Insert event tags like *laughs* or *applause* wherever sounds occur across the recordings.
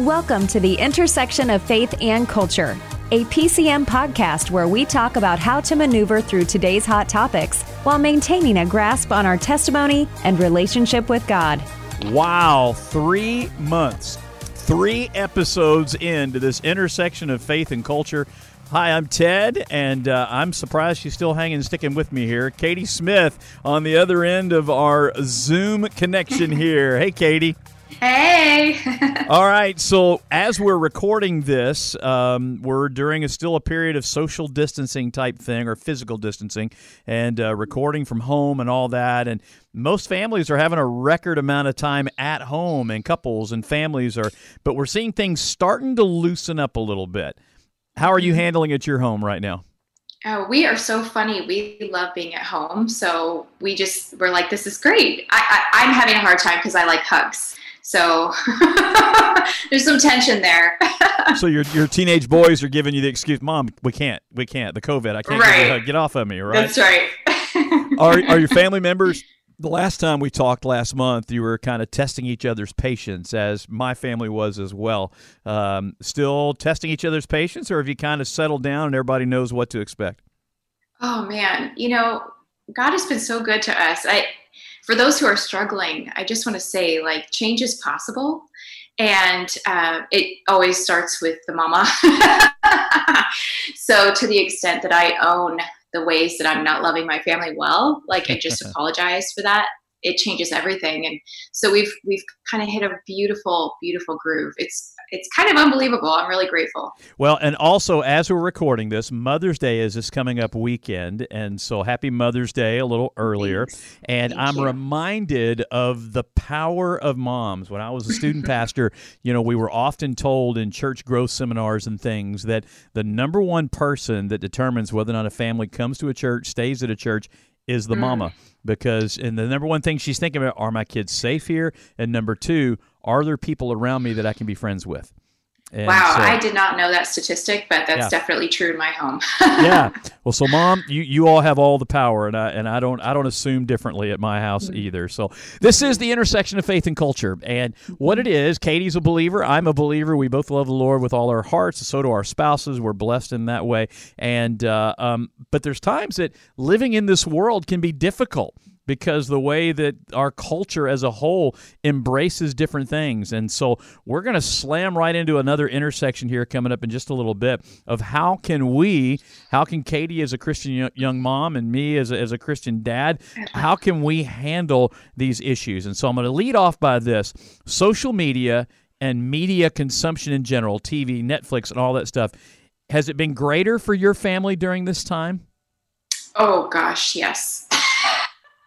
Welcome to the intersection of faith and culture, a PCM podcast where we talk about how to maneuver through today's hot topics while maintaining a grasp on our testimony and relationship with God. Wow, three months, three episodes into this intersection of faith and culture. Hi, I'm Ted, and uh, I'm surprised she's still hanging, sticking with me here. Katie Smith on the other end of our Zoom connection here. Hey, Katie. Hey. *laughs* All right. So as we're recording this, um, we're during a still a period of social distancing type thing or physical distancing, and uh, recording from home and all that. And most families are having a record amount of time at home, and couples and families are. But we're seeing things starting to loosen up a little bit. How are you Mm-hmm. handling at your home right now? Oh, we are so funny. We love being at home. So we just, we're like, this is great. I, I, I'm having a hard time because I like hugs. So *laughs* there's some tension there. *laughs* so your your teenage boys are giving you the excuse, Mom, we can't, we can't, the COVID, I can't Right. hug. get off of me, right? That's right. *laughs* are are your family members? The last time we talked last month, you were kind of testing each other's patience, as my family was as well. Um, still testing each other's patience, or have you kind of settled down and everybody knows what to expect? oh man, you know, God has been so good to us. I, for those who are struggling, I just want to say like change is possible. And uh, it always starts with the mama. *laughs* so, to the extent that I own the ways that I'm not loving my family well, like I just *laughs* apologize for that. It changes everything, and so we've we've kind of hit a beautiful, beautiful groove. It's it's kind of unbelievable. I'm really grateful. Well, and also as we're recording this, Mother's Day is this coming up weekend, and so happy Mother's Day a little earlier. Thanks. And Thank I'm you. reminded of the power of moms. When I was a student *laughs* pastor, you know, we were often told in church growth seminars and things that the number one person that determines whether or not a family comes to a church, stays at a church, is the Mm. mama. Because, and the number one thing she's thinking about are my kids safe here? And number two, are there people around me that I can be friends with? And wow, so- I did not know that statistic, but that's Yeah. definitely true in my home. *laughs* yeah. Well, so mom, you, you all have all the power, and I and I don't I don't assume differently at my house Mm-hmm. either. So this is the intersection of faith and culture, and what it is. Katie's a believer. I'm a believer. We both love the Lord with all our hearts. So do our spouses. We're blessed in that way. And uh, um, but there's times that living in this world can be difficult because the way that our culture as a whole embraces different things. And so we're going to slam right into another intersection here coming up in just a little bit of how can we, how can Katie as a Christian young mom and me as a, as a Christian dad, how can we handle these issues? And so I'm going to lead off by this social media and media consumption in general, TV, Netflix, and all that stuff. Has it been greater for your family during this time? oh gosh, yes.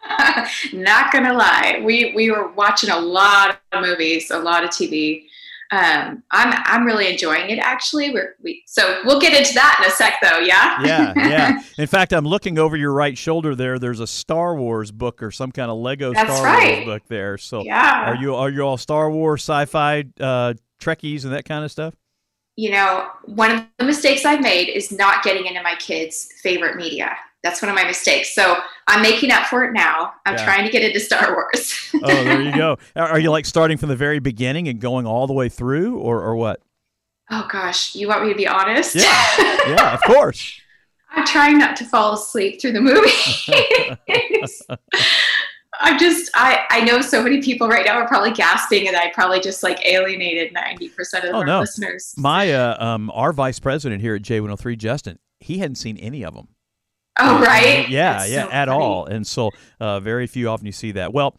*laughs* not gonna lie, we we were watching a lot of movies, a lot of TV. Um, I'm I'm really enjoying it actually. We're we so we'll get into that in a sec though. Yeah. yeah, yeah. *laughs* In fact, I'm looking over your right shoulder there. There's a Star Wars book or some kind of Lego That's Star right. Wars book there. So, yeah. are you are you all Star Wars, sci-fi, uh, Trekkies, and that kind of stuff? you know, one of the mistakes I've made is not getting into my kids' favorite media. That's one of my mistakes. So I'm making up for it now. I'm Yeah. trying to get into Star Wars. Oh, there you go. *laughs* Are you like starting from the very beginning and going all the way through, or or what? oh gosh, you want me to be honest? Yeah. Yeah, of course. *laughs* I'm trying not to fall asleep through the movie. *laughs* I'm just I I know so many people right now are probably gasping and I probably just like alienated 90% of Oh, our no. listeners. My uh, um, our vice president here at J103, Justin, he hadn't seen any of them. Oh right? Yeah, That's yeah, so at funny. all. And so, uh, very few often you see that. Well,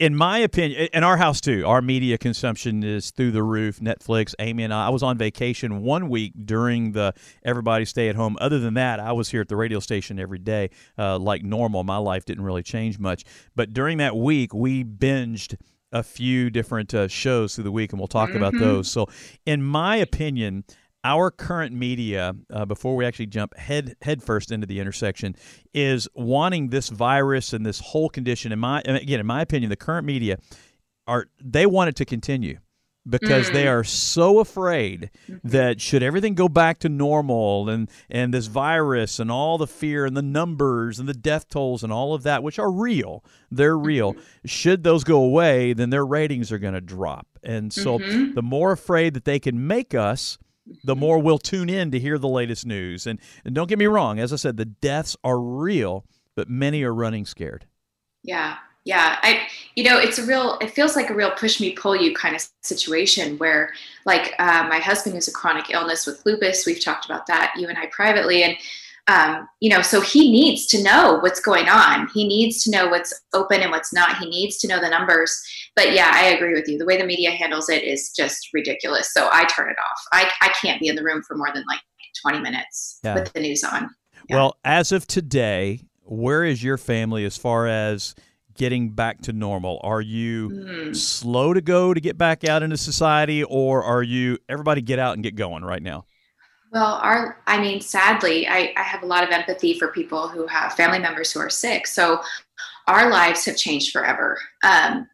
in my opinion, in our house too, our media consumption is through the roof. Netflix, Amy and I. I was on vacation one week during the everybody stay at home. Other than that, I was here at the radio station every day, uh, like normal. My life didn't really change much. But during that week, we binged a few different uh, shows through the week, and we'll talk about Mhm. those. So, in my opinion, our current media, uh, before we actually jump head head first into the intersection, is wanting this virus and this whole condition. In my again, in my opinion, the current media are they want it to continue. because they Mm. are so afraid Mm-hmm. that should everything go back to normal and and this virus and all the fear and the numbers and the death tolls and all of that which are real they're real Mm-hmm. should those go away then their ratings are going to drop and so Mhm. the more afraid that they can make us the more we'll tune in to hear the latest news and, and don't get me wrong as i said the deaths are real but many are running scared Yeah. Yeah. I, you know, it's a real, it feels like a real push me, pull you kind of situation where, like, uh, my husband has a chronic illness with lupus. We've talked about that, you and I privately. And, um, you know, so he needs to know what's going on. He needs to know what's open and what's not. He needs to know the numbers. But yeah, I agree with you. The way the media handles it is just ridiculous. So I turn it off. I, I can't be in the room for more than like 20 minutes Yeah. with the news on. Yeah. Well, as of today, where is your family as far as getting back to normal? Are you Mm. slow to go to get back out into society, or are you everybody get out and get going right now? Well, our, I mean, sadly, I, I have a lot of empathy for people who have family members who are sick. So our lives have changed forever. Um,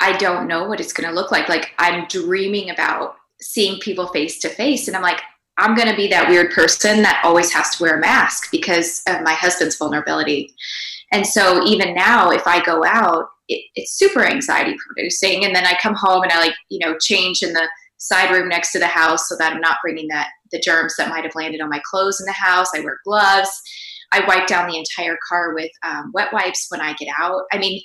I don't know what it's going to look like. Like, I'm dreaming about seeing people face to face. And I'm like, I'm going to be that weird person that always has to wear a mask because of my husband's vulnerability. And so even now, if I go out, it, it's super anxiety producing. And then I come home and I like, you know, change in the side room next to the house so that I'm not bringing that the germs that might have landed on my clothes in the house. I wear gloves. I wipe down the entire car with um, wet wipes when I get out. I mean,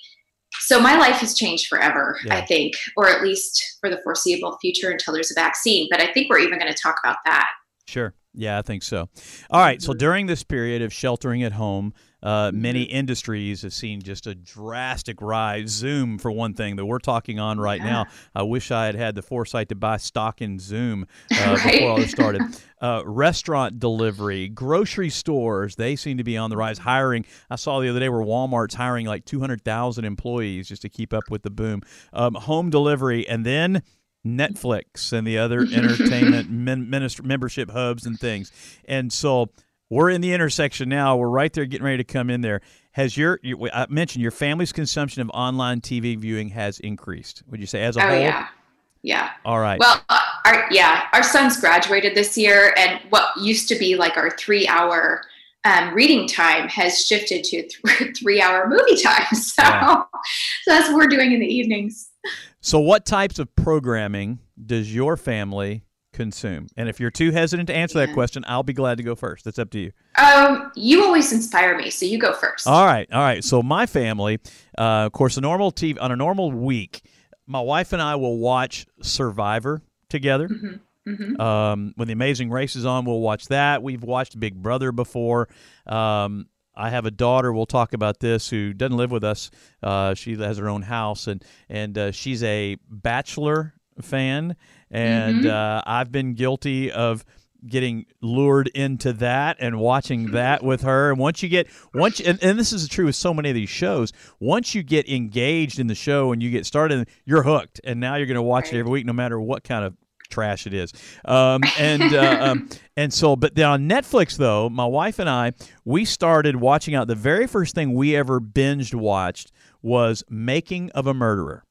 so my life has changed forever, Yeah. I think, or at least for the foreseeable future until there's a vaccine. But I think we're even going to talk about that. Sure. Yeah, I think so. All right. Mm-hmm. So during this period of sheltering at home, uh, many industries have seen just a drastic rise. Zoom, for one thing, that we're talking on right Yeah. now. I wish I had had the foresight to buy stock in Zoom uh, *laughs* Right. before all this started. *laughs* Uh, restaurant delivery, grocery stores, they seem to be on the rise. Hiring, I saw the other day where Walmart's hiring like 200,000 employees just to keep up with the boom. Um, home delivery, and then Netflix and the other *laughs* entertainment men, membership hubs and things. And so we're in the intersection now. We're right there getting ready to come in there. Has your, your I mentioned your family's consumption of online TV viewing has increased? Would you say as a Oh whole? yeah, yeah. All right. Well, uh, our yeah, our sons graduated this year, and what used to be like our three-hour um, reading time has shifted to th- *laughs* three-hour movie time. *laughs* So, Yeah. so that's what we're doing in the evenings. so what types of programming does your family consume? And if you're too hesitant to answer that question, I'll be glad to go first. That's up to you. Um, you always inspire me, so you go first. All right, all right. So my family, uh, of course, a normal TV on a normal week, my wife and I will watch Survivor together. Mhm, mhm. Um, when the Amazing Race is on, we'll watch that. We've watched Big Brother before. Um, I have a daughter. We'll talk about this. Who doesn't live with us? Uh, she has her own house, and and uh, she's a Bachelor fan. And Mhm. uh, I've been guilty of getting lured into that and watching that with her. And once you get once, and, and this is true with so many of these shows. Once you get engaged in the show and you get started, you're hooked, and now you're going to watch it every week, no matter what kind of trash it is. Um, and uh, *laughs* um, and so, but then on Netflix though, my wife and I we started watching out. The very first thing we ever binged watched was Making of a Murderer.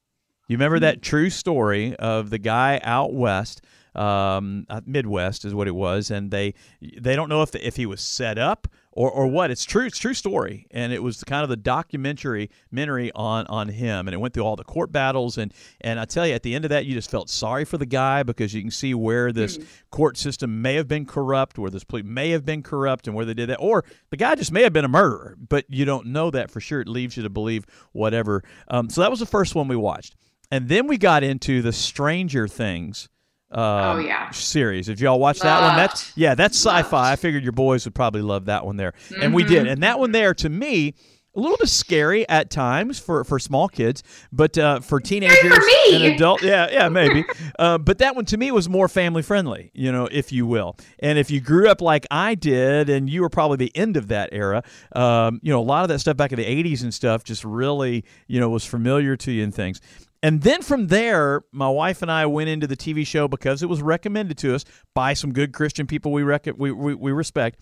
You remember that true story of the guy out west, um, uh, Midwest is what it was, and they they don't know if the, if he was set up or, or what. It's true. It's a true story, and it was kind of the documentary documentary on on him, and it went through all the court battles, and and I tell you, at the end of that, you just felt sorry for the guy because you can see where this court system may have been corrupt, where this police may have been corrupt, and where they did that, or the guy just may have been a murderer, but you don't know that for sure. It leaves you to believe whatever. Um, so that was the first one we watched. And then we got into the Stranger Things um, Oh, yeah. series. If y'all watch that one, that's yeah, that's sci-fi. I figured your boys would probably love that one there, and we did. And that one there, to me, a little bit scary at times for, for small kids, but uh, for teenagers and adult, yeah, yeah, maybe. *laughs* uh, but that one to me was more family friendly, you know, if you will. And if you grew up like I did, and you were probably the end of that era, um, you know, a lot of that stuff back in the '80s and stuff just really, you know, was familiar to you and things. And then from there, my wife and I went into the TV show because it was recommended to us by some good Christian people we rec- we, we, we respect.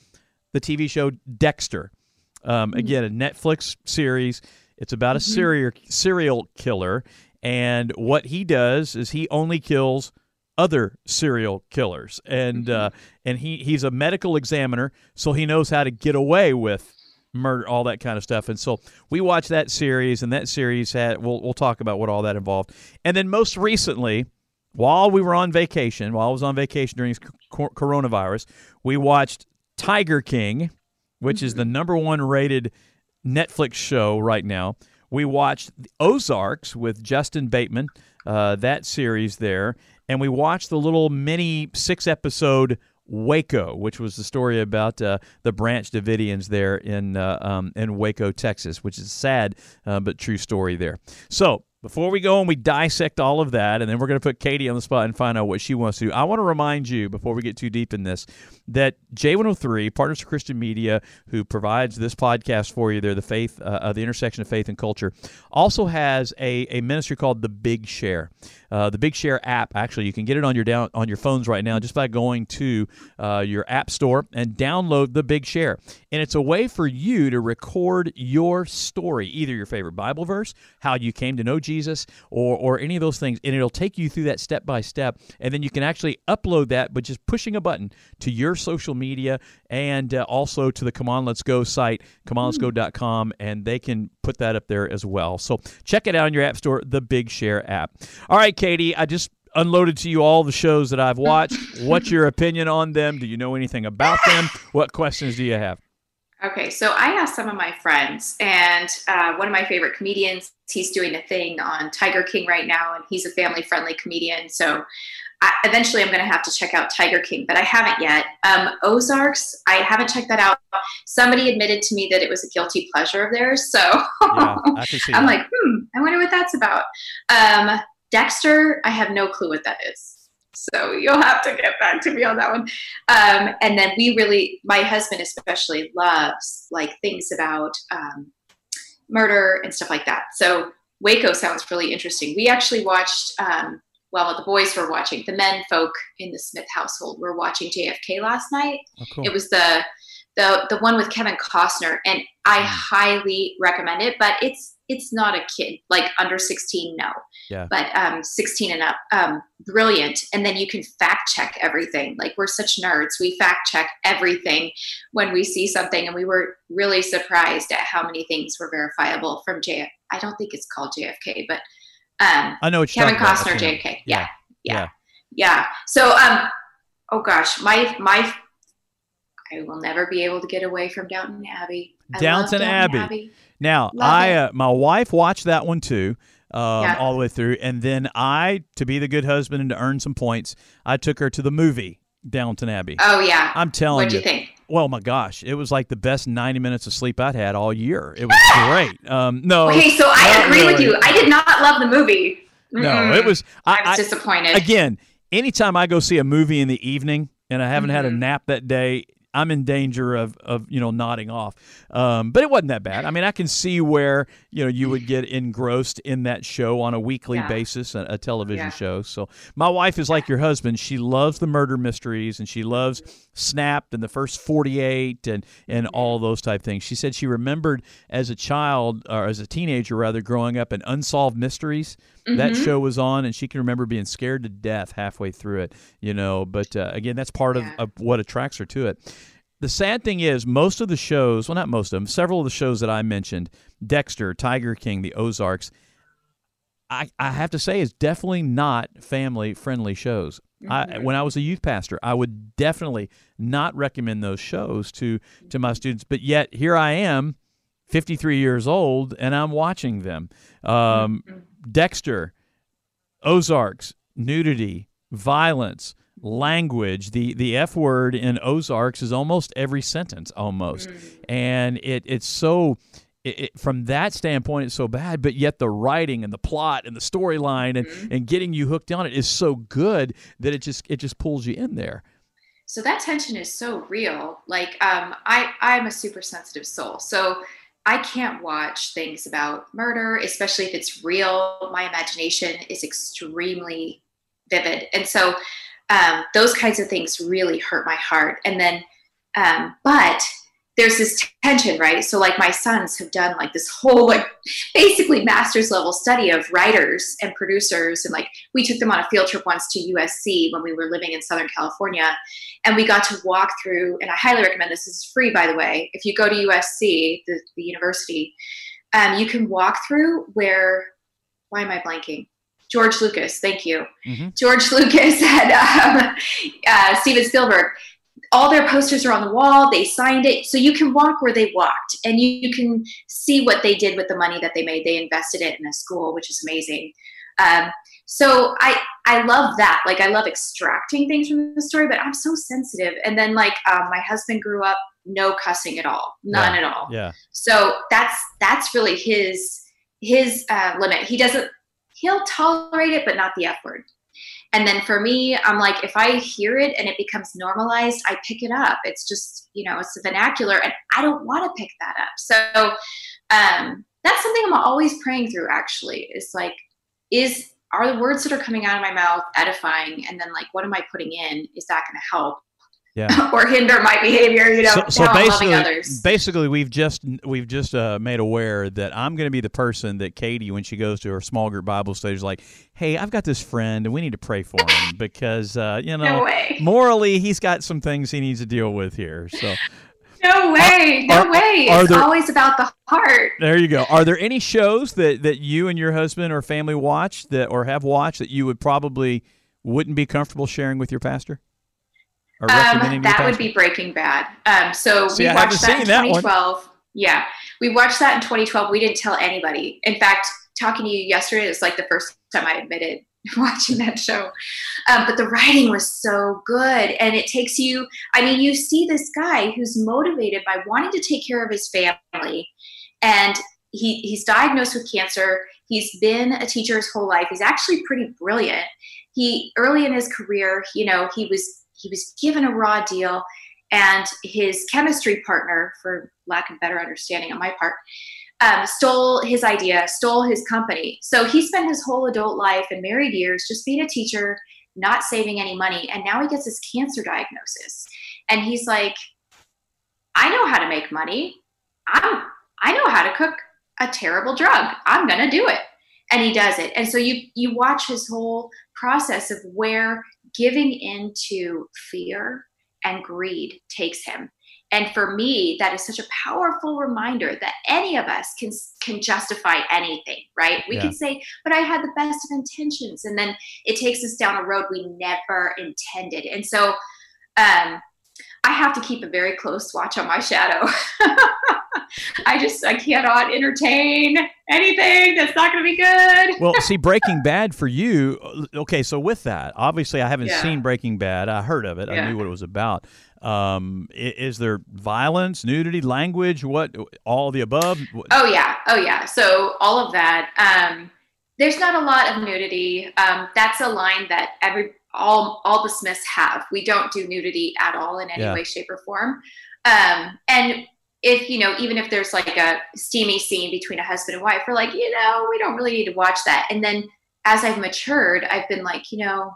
The TV show Dexter, um, again a Netflix series. It's about a serial serial killer, and what he does is he only kills other serial killers, and uh, and he he's a medical examiner, so he knows how to get away with murder, all that kind of stuff. And so we watched that series, and that series had we'll we'll talk about what all that involved. And then most recently, while we were on vacation, while I was on vacation during coronavirus, we watched Tiger King, which is the number one rated Netflix show right now. We watched Ozarks with Justin Bateman, uh, that series there, and we watched the little mini six episode Waco, which was the story about uh, the Branch Davidians there in uh, um, in Waco, Texas, which is a sad uh, but true story there. So before we go and we dissect all of that, and then we're going to put Katie on the spot and find out what she wants to do, I want to remind you before we get too deep in this that J103, Partners for Christian Media, who provides this podcast for you, they're the faith, uh, uh, the intersection of faith and culture, also has a, a ministry called The Big Share. Uh, the Big Share app, actually, you can get it on your down on your phones right now just by going to uh, your app store and download the Big Share. And it's a way for you to record your story, either your favorite Bible verse, how you came to know Jesus, or or any of those things, and it'll take you through that step by step. And then you can actually upload that, but just pushing a button to your social media and uh, also to the Come On Let's Go site, comeonletsgo.com, and they can put that up there as well. So check it out in your app store, the Big Share app. All right, Katie, I just unloaded to you all the shows that I've watched. *laughs* What's your opinion on them? Do you know anything about them? What questions do you have? Okay, so I asked some of my friends, and uh, one of my favorite comedians, he's doing a thing on Tiger King right now, and he's a family friendly comedian. So I, eventually I'm going to have to check out Tiger King, but I haven't yet. Um, Ozarks, I haven't checked that out. Somebody admitted to me that it was a guilty pleasure of theirs. So yeah, *laughs* I'm like, hmm, I wonder what that's about. Um, Dexter, I have no clue what that is. So you'll have to get back to me on that one. Um, and then we really, my husband especially loves like things about um, murder and stuff like that. So Waco sounds really interesting. We actually watched, um, well, the boys were watching, the men folk in the Smith household were watching JFK last night. Oh, cool. It was the the the one with Kevin Costner, and I mm. highly recommend it. But it's it's not a kid like under 16 no. Yeah. But um 16 and up um brilliant. And then you can fact check everything. Like we're such nerds. We fact check everything when we see something and we were really surprised at how many things were verifiable from j i don't think it's called jfk but um i know kevin costner jfk yeah. Yeah, yeah. Yeah. So um oh gosh my my I will never be able to get away from Downton Abbey. Downton, Downton Abbey. Abbey. Now, Love I uh, my wife watched that one too. Um, yeah. all the way through. And then I, to be the good husband and to earn some points, I took her to the movie Downton Abbey. Oh yeah, I'm telling you. What'd you. you think? Well, my gosh, it was like the best 90 minutes of sleep I'd had all year. It was great. *laughs* Um, no, okay, so I agree really. with you. I did not love the movie. Mm-mm. No, it was. I, I was disappointed. again, anytime I go see a movie in the evening and I haven't mm-hmm. had a mm-hmm. nap that day, I'm in danger of, of you know nodding off. Um, but it wasn't that bad. I mean, I can see where you know you would get engrossed in that show on a weekly yeah. basis, a, a television yeah. show. So my wife is like your husband. She loves the murder mysteries and she loves Snapped and the first 48 and and all those type things. She said she remembered as a child or as a teenager rather growing up in Unsolved Mysteries. Mm-hmm. That show was on, and she can remember being scared to death halfway through it. You know, but uh, again, that's part yeah. of, of what attracts her to it. The sad thing is, most of the shows, well, not most of them, several of the shows that I mentioned, Dexter, Tiger King, The Ozarks, I, I have to say, is definitely not family friendly shows. Mm-hmm. I, when I was a youth pastor, I would definitely not recommend those shows to to my students. But yet here I am, 53 years old, and I'm watching them. Um, mm-hmm. Dexter, Ozarks, nudity, violence, language. The the F word in Ozarks is almost every sentence, almost, and it it's so. It, it, from that standpoint, it's so bad, but yet the writing and the plot and the storyline and, mm-hmm. and getting you hooked on it is so good that it just it just pulls you in there. So that tension is so real. Like um, I I'm a super sensitive soul, so I can't watch things about murder, especially if it's real. My imagination is extremely vivid. And so um, those kinds of things really hurt my heart. And then, um, but there's this tension, right? So like my sons have done like this whole like basically master's level study of writers and producers and like we took them on a field trip once to USC when we were living in Southern California and we got to walk through and I highly recommend this, this is free by the way. If you go to USC, the, the university, um, you can walk through where why am I blanking? George Lucas, thank you. Mm-hmm. George *laughs* Lucas and um, uh, Steven Spielberg all their posters are on the wall. They signed it. So you can walk where they walked and you, you, can see what they did with the money that they made. They invested it in a school which is amazing. Um, so i i love that. Like i love extracting things from the story but i'm so sensitive. And then like um, my husband grew up no cussing at all. None yeah. at all. Yeah. So that's that's really his his uh, limit. He doesn't he'll tolerate it but not the f word and then for me, I'm like, if I hear it and it becomes normalized, I pick it up. It's just, you know, it's the vernacular and I don't want to pick that up. So um, that's something I'm always praying through actually is like, is, are the words that are coming out of my mouth edifying? And then like, what am I putting in? Is that going to help? Yeah. *laughs* or hinder my behavior. You know, so, so basically, basically, we've just we've just uh, made aware that I'm going to be the person that Katie, when she goes to her small group Bible study, is like, "Hey, I've got this friend, and we need to pray for him *laughs* because uh, you know, no morally, he's got some things he needs to deal with here." So. No way, no are, way. Are it's there, always about the heart. There you go. Are there any shows that, that you and your husband or family watch that or have watched that you would probably wouldn't be comfortable sharing with your pastor? Um, that would be Breaking Bad. Um, so See, we I watched that in 2012. One. Yeah, we watched that in 2012. We didn't tell anybody. In fact, talking to you yesterday is like the first time I admitted *laughs* watching that show. Um, but the writing was so good, and it takes you. I mean, you see this guy who's motivated by wanting to take care of his family, and he he's diagnosed with cancer. He's been a teacher his whole life. He's actually pretty brilliant. He early in his career, you know, he was he was given a raw deal and his chemistry partner for lack of better understanding on my part um, stole his idea stole his company. So he spent his whole adult life and married years just being a teacher not saving any money and now he gets this cancer diagnosis. And he's like i know how to make money. I'm i know how to cook a terrible drug. I'm gonna do it. And he does it. And so you you watch his whole process of where giving into fear and greed takes him. And for me, that is such a powerful reminder that any of us can can justify anything, right? We yeah. can say, "But I had the best of intentions," and then it takes us down a road we never intended. And so, um, I have to keep a very close watch on my shadow. *laughs* *laughs* I just I cannot entertain anything that's not going to be good. well, *laughs* see, Breaking Bad for you. Okay, so with that, obviously, I haven't yeah. seen Breaking Bad. I heard of it. Yeah. I knew what it was about. Um, is there violence, nudity, language? What all the above? Oh yeah, oh yeah. So all of that. Um, there's not a lot of nudity. Um, that's a line that every all all the Smiths have. We don't do nudity at all in any yeah. way, shape, or form. Um, and if you know even if there's like a steamy scene between a husband and wife we're like you know we don't really need to watch that. And then as i've matured i've been like you know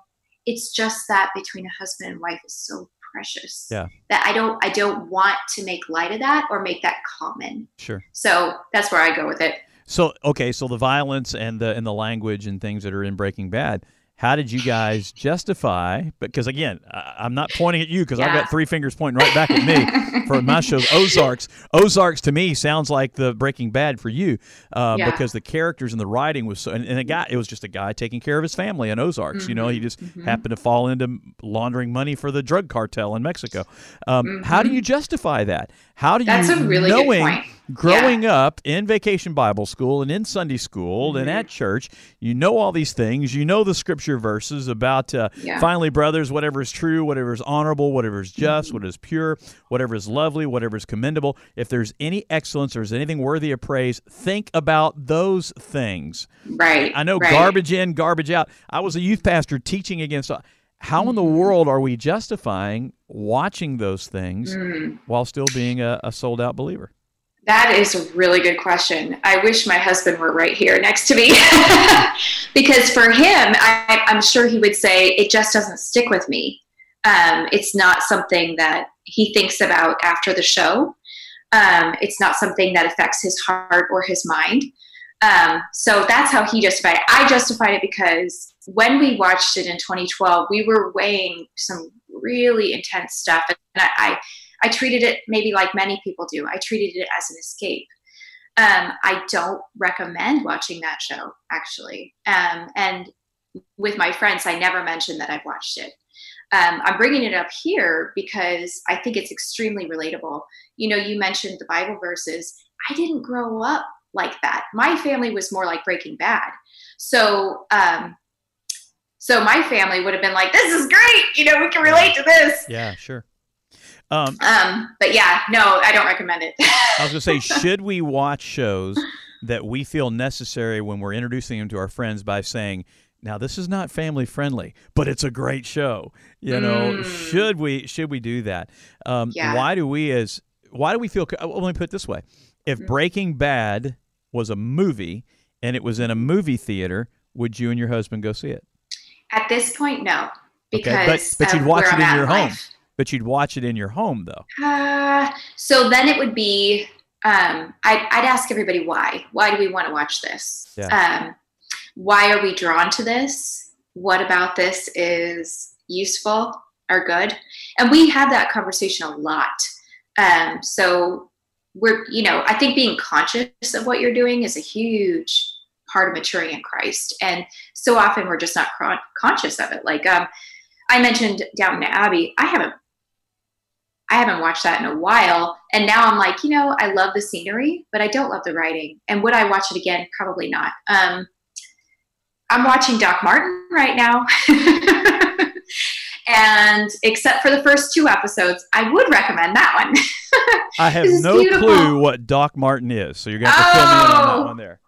it's just that between a husband and wife is so precious yeah. that i don't i don't want to make light of that or make that common. Sure. So that's where i go with it. So okay so the violence and the and the language and things that are in breaking bad how did you guys justify? Because again, I, am not pointing at you because yeah. I've got three fingers pointing right back at me for my *laughs* show, Ozarks. Ozarks to me sounds like the Breaking Bad for you uh, yeah. because the characters and the writing was so. And, and, a guy, it was just a guy taking care of his family in Ozarks. Mm-hmm. You know, he mm-hmm. just mm-hmm. happened to fall into laundering money for the drug cartel in Mexico. Um, mm-hmm. How do you justify that? How do That's you a really knowing? Growing yeah. up in vacation Bible school and in Sunday school mm-hmm. and at church, you know all these things. You know the scripture verses about uh, yeah. finally, brothers, whatever is true, whatever is honorable, whatever is just, mm-hmm. what is pure, whatever is lovely, whatever is commendable. If there's any excellence or is anything worthy of praise, think about those things. Right. I know right. garbage in, garbage out. I was a youth pastor teaching against. Uh, how in the mm-hmm. world are we justifying watching those things mm. while still being a, a sold out believer? That is a really good question. I wish my husband were right here next to me. *laughs* because for him, I, am sure he would say, it just doesn't stick with me. Um, it's not something that he thinks about after the show. Um, it's not something that affects his heart or his mind. Um, so that's how he justified it. I justified it because when we watched it in 2012, we were weighing some really intense stuff, and I, I, I treated it maybe like many people do. I treated it as an escape. Um, I don't recommend watching that show actually. Um, and with my friends, I never mentioned that I've watched it. Um, I'm bringing it up here because I think it's extremely relatable. You know, you mentioned the Bible verses. I didn't grow up like that. My family was more like Breaking Bad. So, um, so my family would have been like, "This is great. You know, we can relate to this." Yeah, sure. Um, um, but yeah, no, I don't recommend it. I was gonna say, *laughs* should we watch shows that we feel necessary when we're introducing them to our friends by saying, now this is not family friendly, but it's a great show. You know, mm. should we should we do that? Um, yeah. Why do we as why do we feel? Well, let me put it this way: If mm. Breaking Bad was a movie and it was in a movie theater, would you and your husband go see it? At this point, no, because okay, but, but you'd watch it in your home. Life. But you'd watch it in your home, though. Uh, so then it would be. Um, I'd, I'd ask everybody why. Why do we want to watch this? Yeah. Um, why are we drawn to this? What about this is useful or good? And we have that conversation a lot. Um, so we're, you know, I think being conscious of what you're doing is a huge part of maturing in Christ. And so often we're just not conscious of it. Like um, I mentioned down Downton Abbey, I haven't I haven't watched that in a while. And now I'm like, you know, I love the scenery, but I don't love the writing. And would I watch it again? Probably not. Um, I'm watching Doc Martin right now. *laughs* and except for the first two episodes, I would recommend that one. *laughs* I have no beautiful. clue what Doc Martin is, so you're going to have to oh. fill me in on that oh. one there.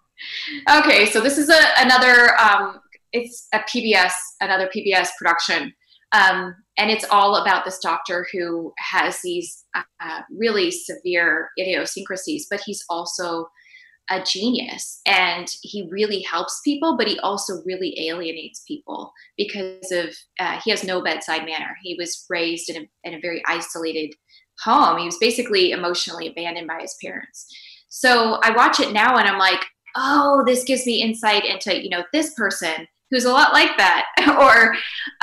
Okay, so this is a, another. Um, it's a PBS, another PBS production, um, and it's all about this doctor who has these uh, really severe idiosyncrasies, but he's also a genius and he really helps people, but he also really alienates people because of uh, he has no bedside manner. He was raised in a, in a very isolated home. He was basically emotionally abandoned by his parents. So I watch it now and I'm like, oh, this gives me insight into, you know, this person who's a lot like that. *laughs* or,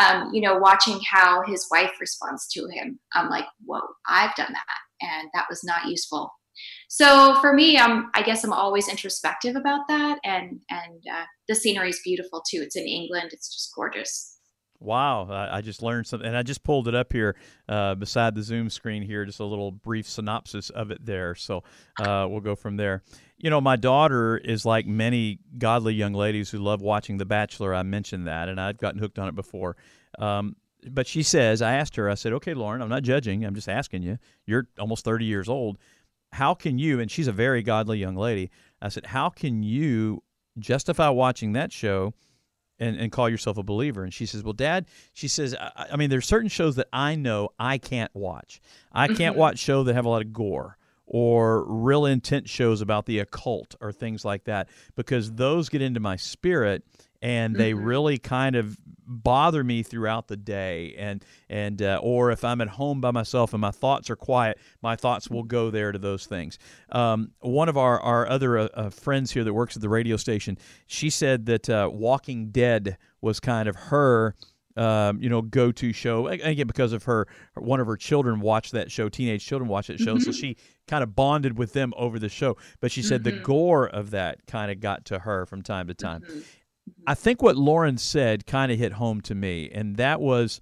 um, you know, watching how his wife responds to him. I'm like, whoa, I've done that. And that was not useful so for me, I'm I guess I'm always introspective about that, and and uh, the scenery is beautiful too. It's in England. It's just gorgeous. Wow, I just learned something, and I just pulled it up here uh, beside the Zoom screen here, just a little brief synopsis of it there. So uh, we'll go from there. You know, my daughter is like many godly young ladies who love watching The Bachelor. I mentioned that, and I've gotten hooked on it before. Um, but she says, I asked her, I said, okay, Lauren, I'm not judging. I'm just asking you. You're almost 30 years old how can you, and she's a very godly young lady, I said, how can you justify watching that show and, and call yourself a believer? And she says, well, Dad, she says, I, I mean, there's certain shows that I know I can't watch. I can't mm-hmm. watch shows that have a lot of gore or real intense shows about the occult or things like that because those get into my spirit and they mm-hmm. really kind of bother me throughout the day and and uh, or if i'm at home by myself and my thoughts are quiet my thoughts will go there to those things um, one of our our other uh, uh, friends here that works at the radio station she said that uh, walking dead was kind of her um, you know, go-to show again because of her. One of her children watched that show. Teenage children watched that show, mm-hmm. so she kind of bonded with them over the show. But she said mm-hmm. the gore of that kind of got to her from time to time. Mm-hmm. I think what Lauren said kind of hit home to me, and that was,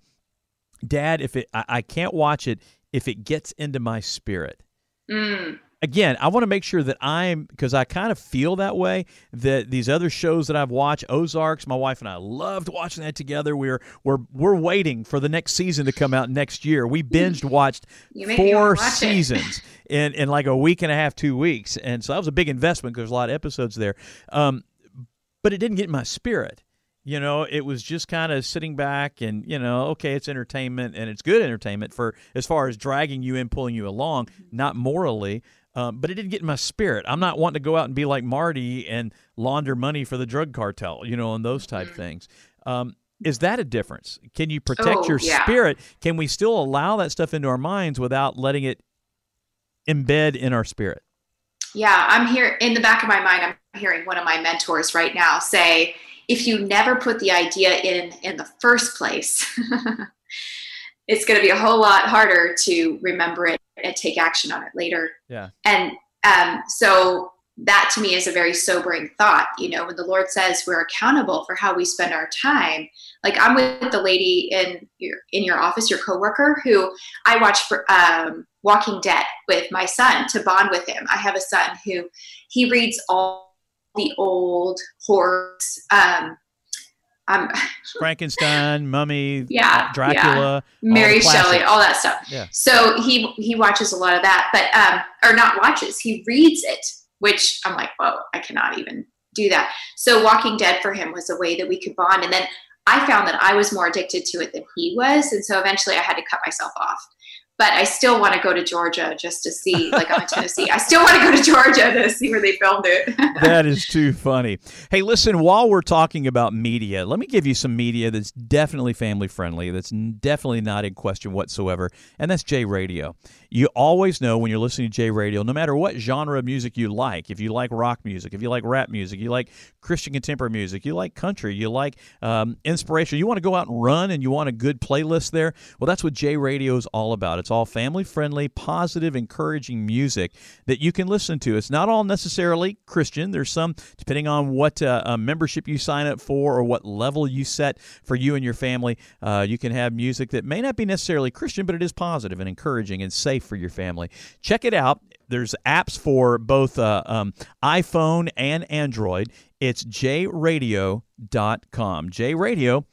Dad, if it, I, I can't watch it if it gets into my spirit. Mm. Again, I want to make sure that I'm because I kind of feel that way. That these other shows that I've watched, Ozarks, my wife and I loved watching that together. We're we're we're waiting for the next season to come out next year. We *laughs* binged watched four seasons in in like a week and a half, two weeks, and so that was a big investment because there's a lot of episodes there. Um, but it didn't get my spirit. You know, it was just kind of sitting back and, you know, okay, it's entertainment and it's good entertainment for as far as dragging you in, pulling you along, not morally. Um, but it didn't get in my spirit. I'm not wanting to go out and be like Marty and launder money for the drug cartel, you know, and those type mm-hmm. things. Um, is that a difference? Can you protect oh, your yeah. spirit? Can we still allow that stuff into our minds without letting it embed in our spirit? Yeah, I'm here in the back of my mind. I'm hearing one of my mentors right now say, if you never put the idea in in the first place, *laughs* it's going to be a whole lot harder to remember it and take action on it later. Yeah. And um, so that to me is a very sobering thought. You know, when the Lord says we're accountable for how we spend our time. Like I'm with the lady in your in your office, your coworker, who I watch for um, Walking Dead with my son to bond with him. I have a son who he reads all the old horrors. Um, um, *laughs* Frankenstein, Mummy, yeah, Dracula, yeah. Mary Shelley, all that stuff. Yeah. So he he watches a lot of that, but um, or not watches, he reads it, which I'm like, whoa, I cannot even do that. So Walking Dead for him was a way that we could bond, and then I found that I was more addicted to it than he was, and so eventually I had to cut myself off but I still want to go to Georgia just to see, like I'm in Tennessee. I still want to go to Georgia to see where they filmed it. *laughs* that is too funny. Hey, listen, while we're talking about media, let me give you some media that's definitely family friendly, that's definitely not in question whatsoever, and that's J Radio. You always know when you're listening to J Radio, no matter what genre of music you like, if you like rock music, if you like rap music, you like Christian contemporary music, you like country, you like um, inspiration, you want to go out and run and you want a good playlist there, well, that's what J Radio is all about. It's all family friendly, positive, encouraging music that you can listen to. It's not all necessarily Christian. There's some, depending on what uh, membership you sign up for or what level you set for you and your family, uh, you can have music that may not be necessarily Christian, but it is positive and encouraging and safe for your family. Check it out. There's apps for both uh, um, iPhone and Android. It's jradio.com. jradio.com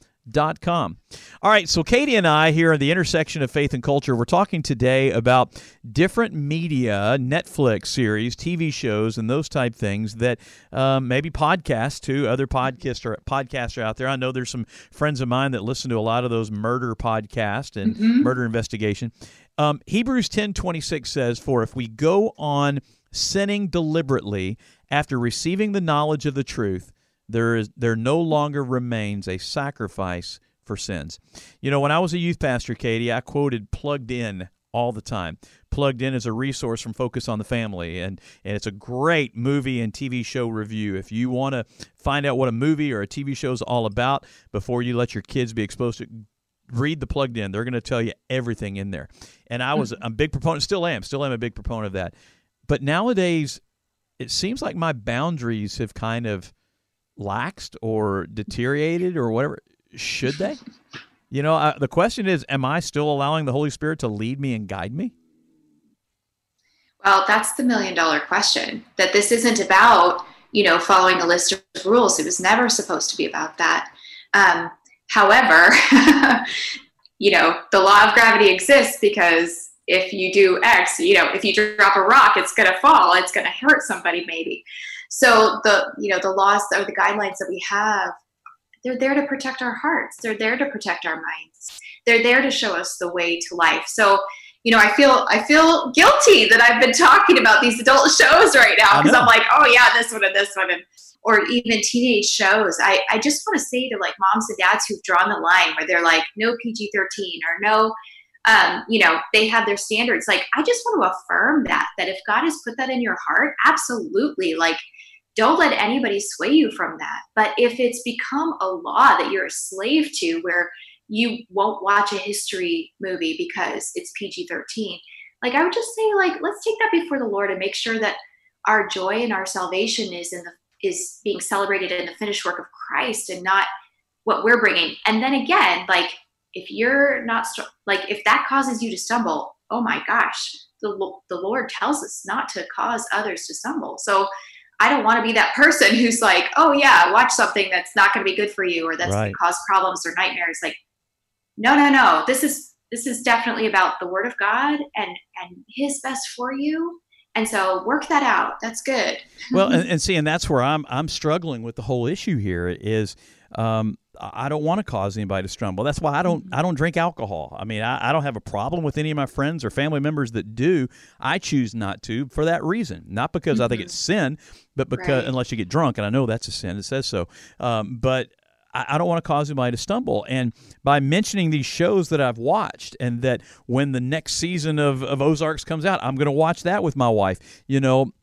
com. All right, so Katie and I here at the intersection of faith and culture, we're talking today about different media, Netflix series, TV shows, and those type things that um, maybe podcasts too. Other podcaster podcasts are out there. I know there's some friends of mine that listen to a lot of those murder podcasts and mm-hmm. murder investigation. Um, Hebrews ten twenty six says, "For if we go on sinning deliberately after receiving the knowledge of the truth." There is there no longer remains a sacrifice for sins. You know, when I was a youth pastor, Katie, I quoted plugged in all the time. Plugged in is a resource from Focus on the Family, and, and it's a great movie and TV show review. If you want to find out what a movie or a TV show is all about before you let your kids be exposed to read the plugged in. They're going to tell you everything in there. And I was mm-hmm. a big proponent, still am, still am a big proponent of that. But nowadays, it seems like my boundaries have kind of laxed or deteriorated or whatever? Should they? You know, uh, the question is, am I still allowing the Holy Spirit to lead me and guide me? Well, that's the million dollar question. That this isn't about, you know, following a list of rules. It was never supposed to be about that. Um, however, *laughs* you know, the law of gravity exists because if you do X, you know, if you drop a rock, it's going to fall. It's going to hurt somebody, maybe. So the you know the laws or the guidelines that we have, they're there to protect our hearts. They're there to protect our minds. They're there to show us the way to life. So you know, I feel I feel guilty that I've been talking about these adult *laughs* shows right now because I'm like, oh yeah, this one and this one and or even teenage shows. I, I just want to say to like moms and dads who've drawn the line where they're like, no PG 13 or no, um, you know, they have their standards. Like, I just want to affirm that, that if God has put that in your heart, absolutely, like, don't let anybody sway you from that. But if it's become a law that you're a slave to, where you won't watch a history movie because it's PG 13, like I would just say, like, let's take that before the Lord and make sure that our joy and our salvation is in the is being celebrated in the finished work of Christ and not what we're bringing. And then again, like if you're not like if that causes you to stumble, oh my gosh, the the Lord tells us not to cause others to stumble. So I don't want to be that person *laughs* who's like, oh yeah, watch something that's not going to be good for you or that's right. going to cause problems or nightmares. Like, no, no, no. This is this is definitely about the Word of God and and His best for you. And so work that out. That's good. well, *laughs* and, and see, and that's where I'm I'm struggling with the whole issue here is um, I don't want to cause anybody to stumble. That's why I don't I don't drink alcohol. I mean, I, I, don't have a problem with any of my friends or family members that do. I choose not to for that reason, not because mm-hmm. I think mm-hmm. it's sin, but because right. unless you get drunk, and I know that's a sin. It says so. Um, but I, I don't want to cause anybody to stumble. And by mentioning these shows that I've watched, and that when the next season of, of Ozarks comes out, I'm going to watch that with my wife. You know,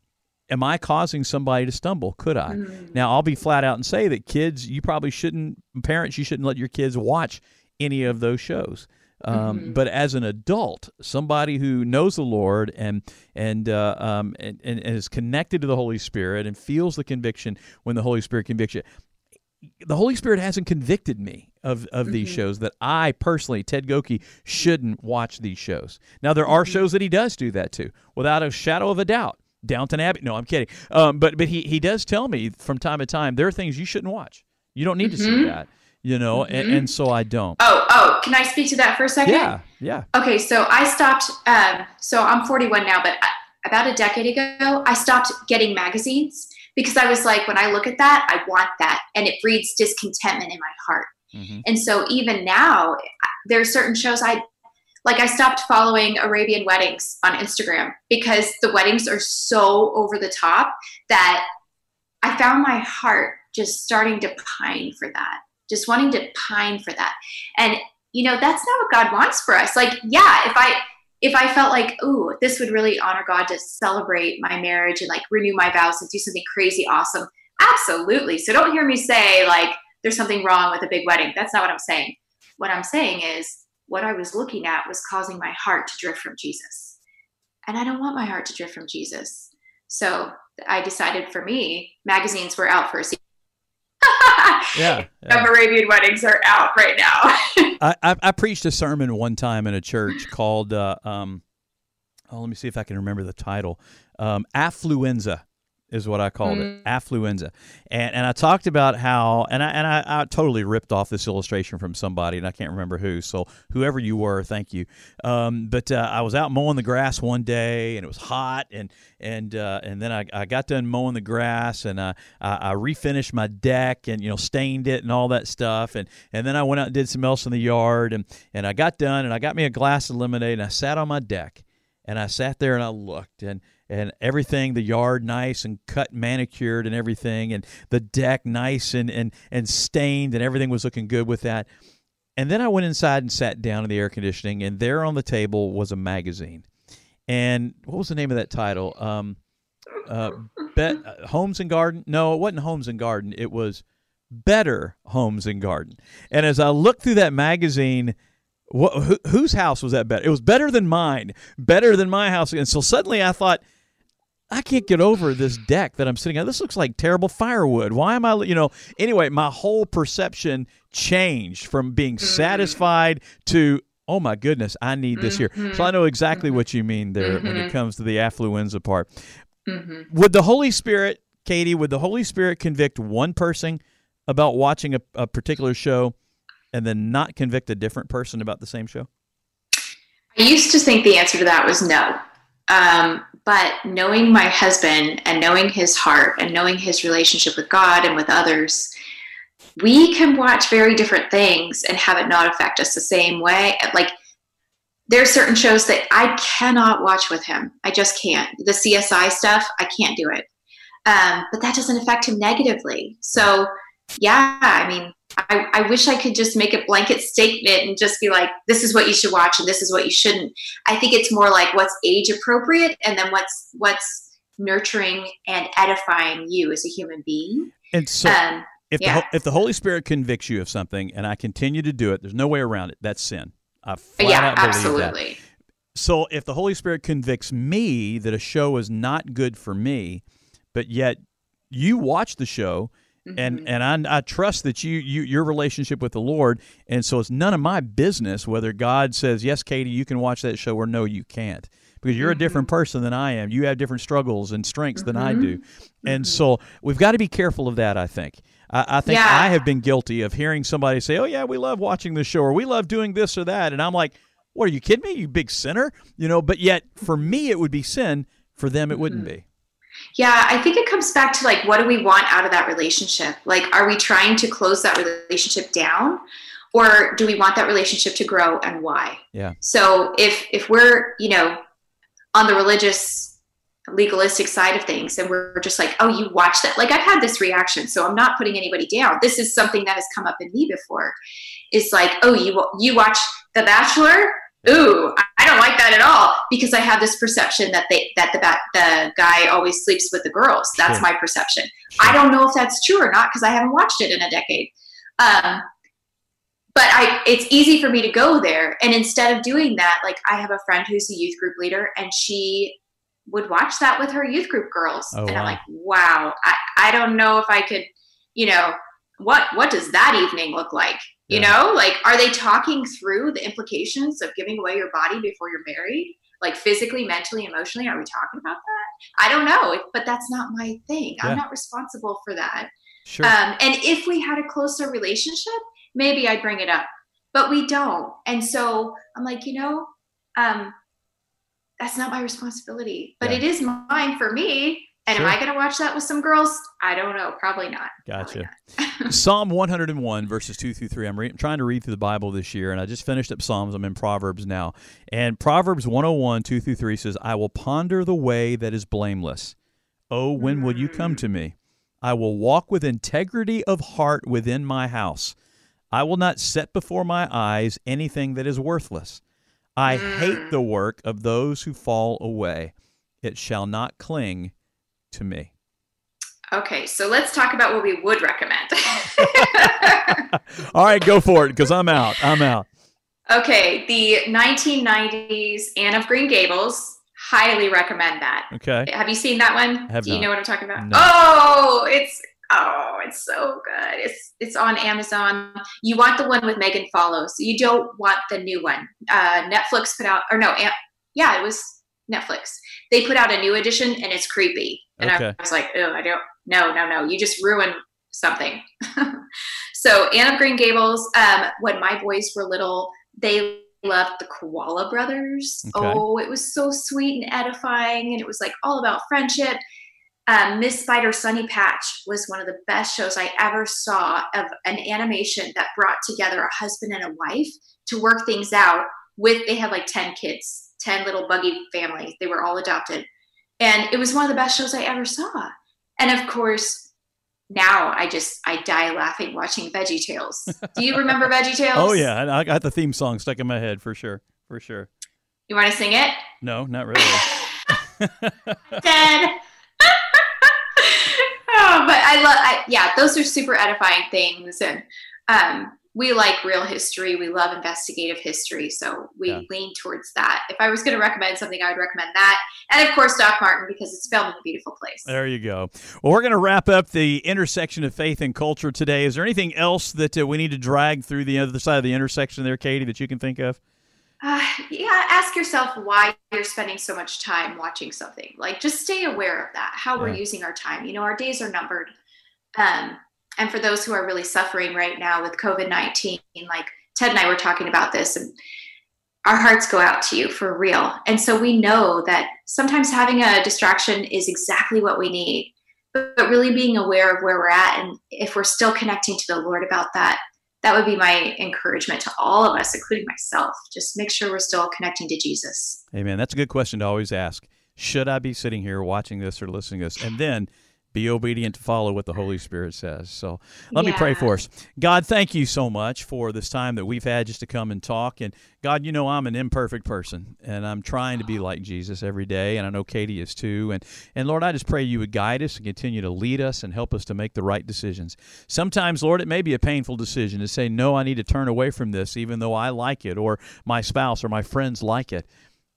am I causing somebody to stumble? Could I? Mm. Now, I'll be flat out and say that kids, you probably shouldn't, parents, you shouldn't let your kids watch any of those shows. Um, mm-hmm. But as an adult, somebody who knows the Lord and and, uh, um, and, and is connected to the Holy Spirit and feels the conviction when the Holy Spirit convicts you, the Holy Spirit hasn't convicted me of, of mm-hmm. these shows that I personally, Ted Goki, shouldn't watch these shows. Now there are mm-hmm. shows that he does do that to, without a shadow of a doubt. Downton Abbey. No, I'm kidding. Um, but but he he does tell me from time to time there are things you shouldn't watch. You don't need to see mm-hmm. that you know, mm-hmm. and, and so I don't. Oh, oh, can I speak to that for a second? Yeah, yeah. Okay, so I stopped. Um, so I'm 41 now, but about a decade ago, I stopped getting magazines because I was like, when I look at that, I want that, and it breeds discontentment in my heart. Mm-hmm. And so even now, there are certain shows I like. I stopped following Arabian weddings on Instagram because the weddings are so over the top that I found my heart just starting to pine for that just wanting to pine for that. And you know, that's not what God wants for us. Like, yeah, if I if I felt like, oh, this would really honor God to celebrate my marriage and like renew my vows and do something crazy awesome, absolutely. So don't hear me say like there's something wrong with a big wedding. That's not what I'm saying. What I'm saying is what I was looking at was causing my heart to drift from Jesus. And I don't want my heart to drift from Jesus. So I decided for me, magazines were out for a season *laughs* yeah, yeah. Arabian weddings are out right now. *laughs* I, I, I, preached a sermon one time in a church called, uh, um, oh, let me see if I can remember the title, um, Affluenza is what I called mm. it, affluenza. And and I talked about how and I and I, I, totally ripped off this illustration from somebody and I can't remember who. So whoever you were, thank you. Um, but uh, I was out mowing the grass one day and it was hot and and uh, and then I, I got done mowing the grass and I, I, I refinished my deck and you know stained it and all that stuff and and then I went out and did some else in the yard and and I got done and I got me a glass of lemonade and I sat on my deck and I sat there and I looked and and everything the yard nice and cut manicured and everything and the deck nice and and and stained and everything was looking good with that. And then I went inside and sat down in the air conditioning and there on the table was a magazine. And what was the name of that title? Um uh, Bet uh, Homes and Garden? No it wasn't Homes and Garden. It was Better Homes and Garden. And as I looked through that magazine what, who, whose house was that better? It was better than mine, better than my house. And so suddenly I thought, I can't get over this deck that I'm sitting on. This looks like terrible firewood. Why am I, you know, anyway, my whole perception changed from being mm-hmm. satisfied to, oh my goodness, I need this here. Mm-hmm. So I know exactly mm-hmm. what you mean there when it mm-hmm. comes to the affluenza part. Mm-hmm. Would the Holy Spirit, Katie, would the Holy Spirit convict one person about watching a, a particular show and then not convict a different person about the same show? I used to think the answer to that was no. Um, but knowing my husband and knowing his heart and knowing his relationship with God and with others, we can watch very different things and have it not affect us the same way. Like there are certain shows that I cannot watch with him. I just can't. The CSI stuff, I can't do it. Um, but that doesn't affect him negatively. So yeah, I mean, I, I, wish I could just make a blanket statement and just be like, this is what you should watch and this is what you shouldn't. I think it's more like what's age appropriate and then what's what's nurturing and edifying you as a human being. And so um, if yeah. the if the Holy Spirit convicts you of something and I continue to do it, there's no way around it. That's sin. I flat yeah, out believe absolutely. That. So if the Holy Spirit convicts me that a show is not good for me, but yet you watch the show Mm-hmm. And and I, I trust that you you your relationship with the Lord, and so it's none of my business whether God says yes, Katie, you can watch that show, or no, you can't, because you're mm-hmm. a different mm-hmm. person than I am. You have different struggles and strengths mm-hmm. than I do, mm-hmm. and so we've got to be careful of that. I think. I, I think yeah. I have been guilty of hearing somebody say, "Oh yeah, we love watching the show," or "We love doing this or that," and I'm like, "What are you kidding me? You big sinner?" You know. But yet, for me, it would be sin. For them, it wouldn't mm-hmm. be. Yeah, I think it comes back to like, what do we want out of that relationship? Like, are we trying to close that relationship down? Or do we want that relationship to grow and why? Yeah. So if if we're, you know, on the religious legalistic side of things and we're just like oh you watch that like i've had this reaction so i'm not putting anybody down this is something that has come up in me before it's like oh you you watch the bachelor ooh i don't like that at all because i have this perception that they that the the guy always sleeps with the girls that's sure. my perception sure. i don't know if that's true or not because i haven't watched it in a decade um, but I, it's easy for me to go there. And instead of doing that, like I have a friend who's a youth group leader and she would watch that with her youth group girls. Oh, and wow. I'm like, wow, I, I don't know if I could, you know, what, what does that evening look like? You yeah. know, like, are they talking through the implications of giving away your body before you're married? Like physically, mentally, emotionally, are we talking about that? I don't know, but that's not my thing. Yeah. I'm not responsible for that. Sure. Um, and if we had a closer relationship, maybe I'd bring it up, but we don't. And so I'm like, you know, um, that's not my responsibility, but yeah. it is mine for me. And sure. am I going to watch that with some girls? I don't know. Probably not. Gotcha. Probably not. *laughs* Psalm 101, verses 2 through 3. I'm, re- I'm, trying to read through the Bible this year, and I just finished up Psalms. I'm in Proverbs now. And Proverbs 101, 2 through 3 says, I will ponder the way that is blameless. Oh, when mm. will you come to me? I will walk with integrity of heart within my house. I will not set before my eyes anything that is worthless. I mm. hate the work of those who fall away. It shall not cling to me. Okay, so let's talk about what we would recommend. *laughs* All right, go for it because I'm out. I'm out. Okay, the 1990s Anne of Green Gables. Highly recommend that. Okay. Have you seen that one? have Do you not. know what I'm talking about? No. Oh, it's oh, it's so good. It's it's on Amazon. You want the one with Megan Follows. You don't want the new one. Uh, Netflix put out, or no, yeah, it was Netflix. They put out a new edition, and it's creepy. And okay. I was like, oh, I don't. No, no, no. You just ruined something. *laughs* so Anne of Green Gables. Um, when my boys were little, they loved the Koala Brothers. Okay. Oh, it was so sweet and edifying, and it was like all about friendship um, Miss Spider Sunny Patch was one of the best shows I ever saw of an animation that brought together a husband and a wife to work things out with they had like 10 kids 10 little buggy families. They were all adopted. And it was one of the best shows i ever saw. And of course now i just i die laughing watching VeggieTales. Do you remember *laughs* VeggieTales? Oh yeah. I got the theme song stuck in my head for sure for sure. You want to sing it? No not really. *laughs* *laughs* Dead oh, but I love, I, yeah, those are super edifying things. And um, we like real history. We love investigative history. So we yeah. lean towards that. If I was going to recommend something, I would recommend that. And of course, Doc Martin, because it's filmed in a beautiful place. There you go. Well, we're going to wrap up the intersection of faith and culture today. Is there anything else that uh, we need to drag through the other side of the intersection there, Katie, that you can think of? uh, yeah, ask yourself why you're spending so much time watching something. Like, just stay aware of that, how yeah. we're using our time. You know, our days are numbered. Um, and for those who are really suffering right now with COVID 19, like Ted and I were talking about this, and our hearts go out to you for real. And so we know that sometimes having a distraction is exactly what we need, but, but really being aware of where we're at. And if we're still connecting to the Lord about that, that would be my encouragement to all of us, including myself. Just make sure we're still connecting to Jesus. Amen. That's a good question to always ask. Should I be sitting here watching this or listening to this? And then be obedient to follow what the Holy Spirit says. So let yeah. me pray for us. God, thank you so much for this time that we've had just to come and talk. And God, you know I'm an imperfect person and I'm trying to be ah. like Jesus every day. And I know Katie is too. And, and Lord, I just pray you would guide us and continue to lead us and help us to make the right decisions. Sometimes, Lord, it may be a painful decision to say, no, I need to turn away from this, even though I like it or my spouse or my friends like it.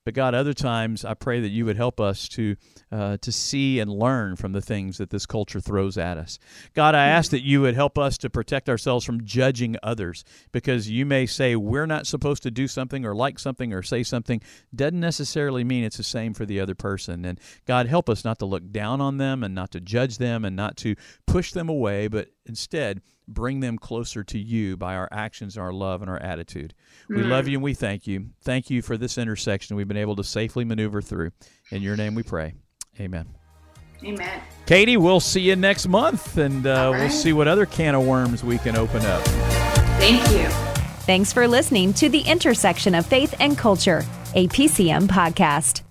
But God, other times I pray that you would help us to uh, to see and learn from the things that this culture throws at us. God, I ask that you would help us to protect ourselves from judging others, because you may say we're not supposed to do something or like something or say something doesn't necessarily mean it's the same for the other person. And God, help us not to look down on them and not to judge them and not to push them away, but instead bring them closer to you by our actions, our love, and our attitude. We mm. love you and we thank you. Thank you for this intersection we've been able to safely maneuver through. In your name we pray. Amen. Amen. Katie, we'll see you next month and uh, right. we'll see what other can of worms we can open up. Thank you. Thanks for listening to The Intersection of Faith and Culture, a PCM podcast.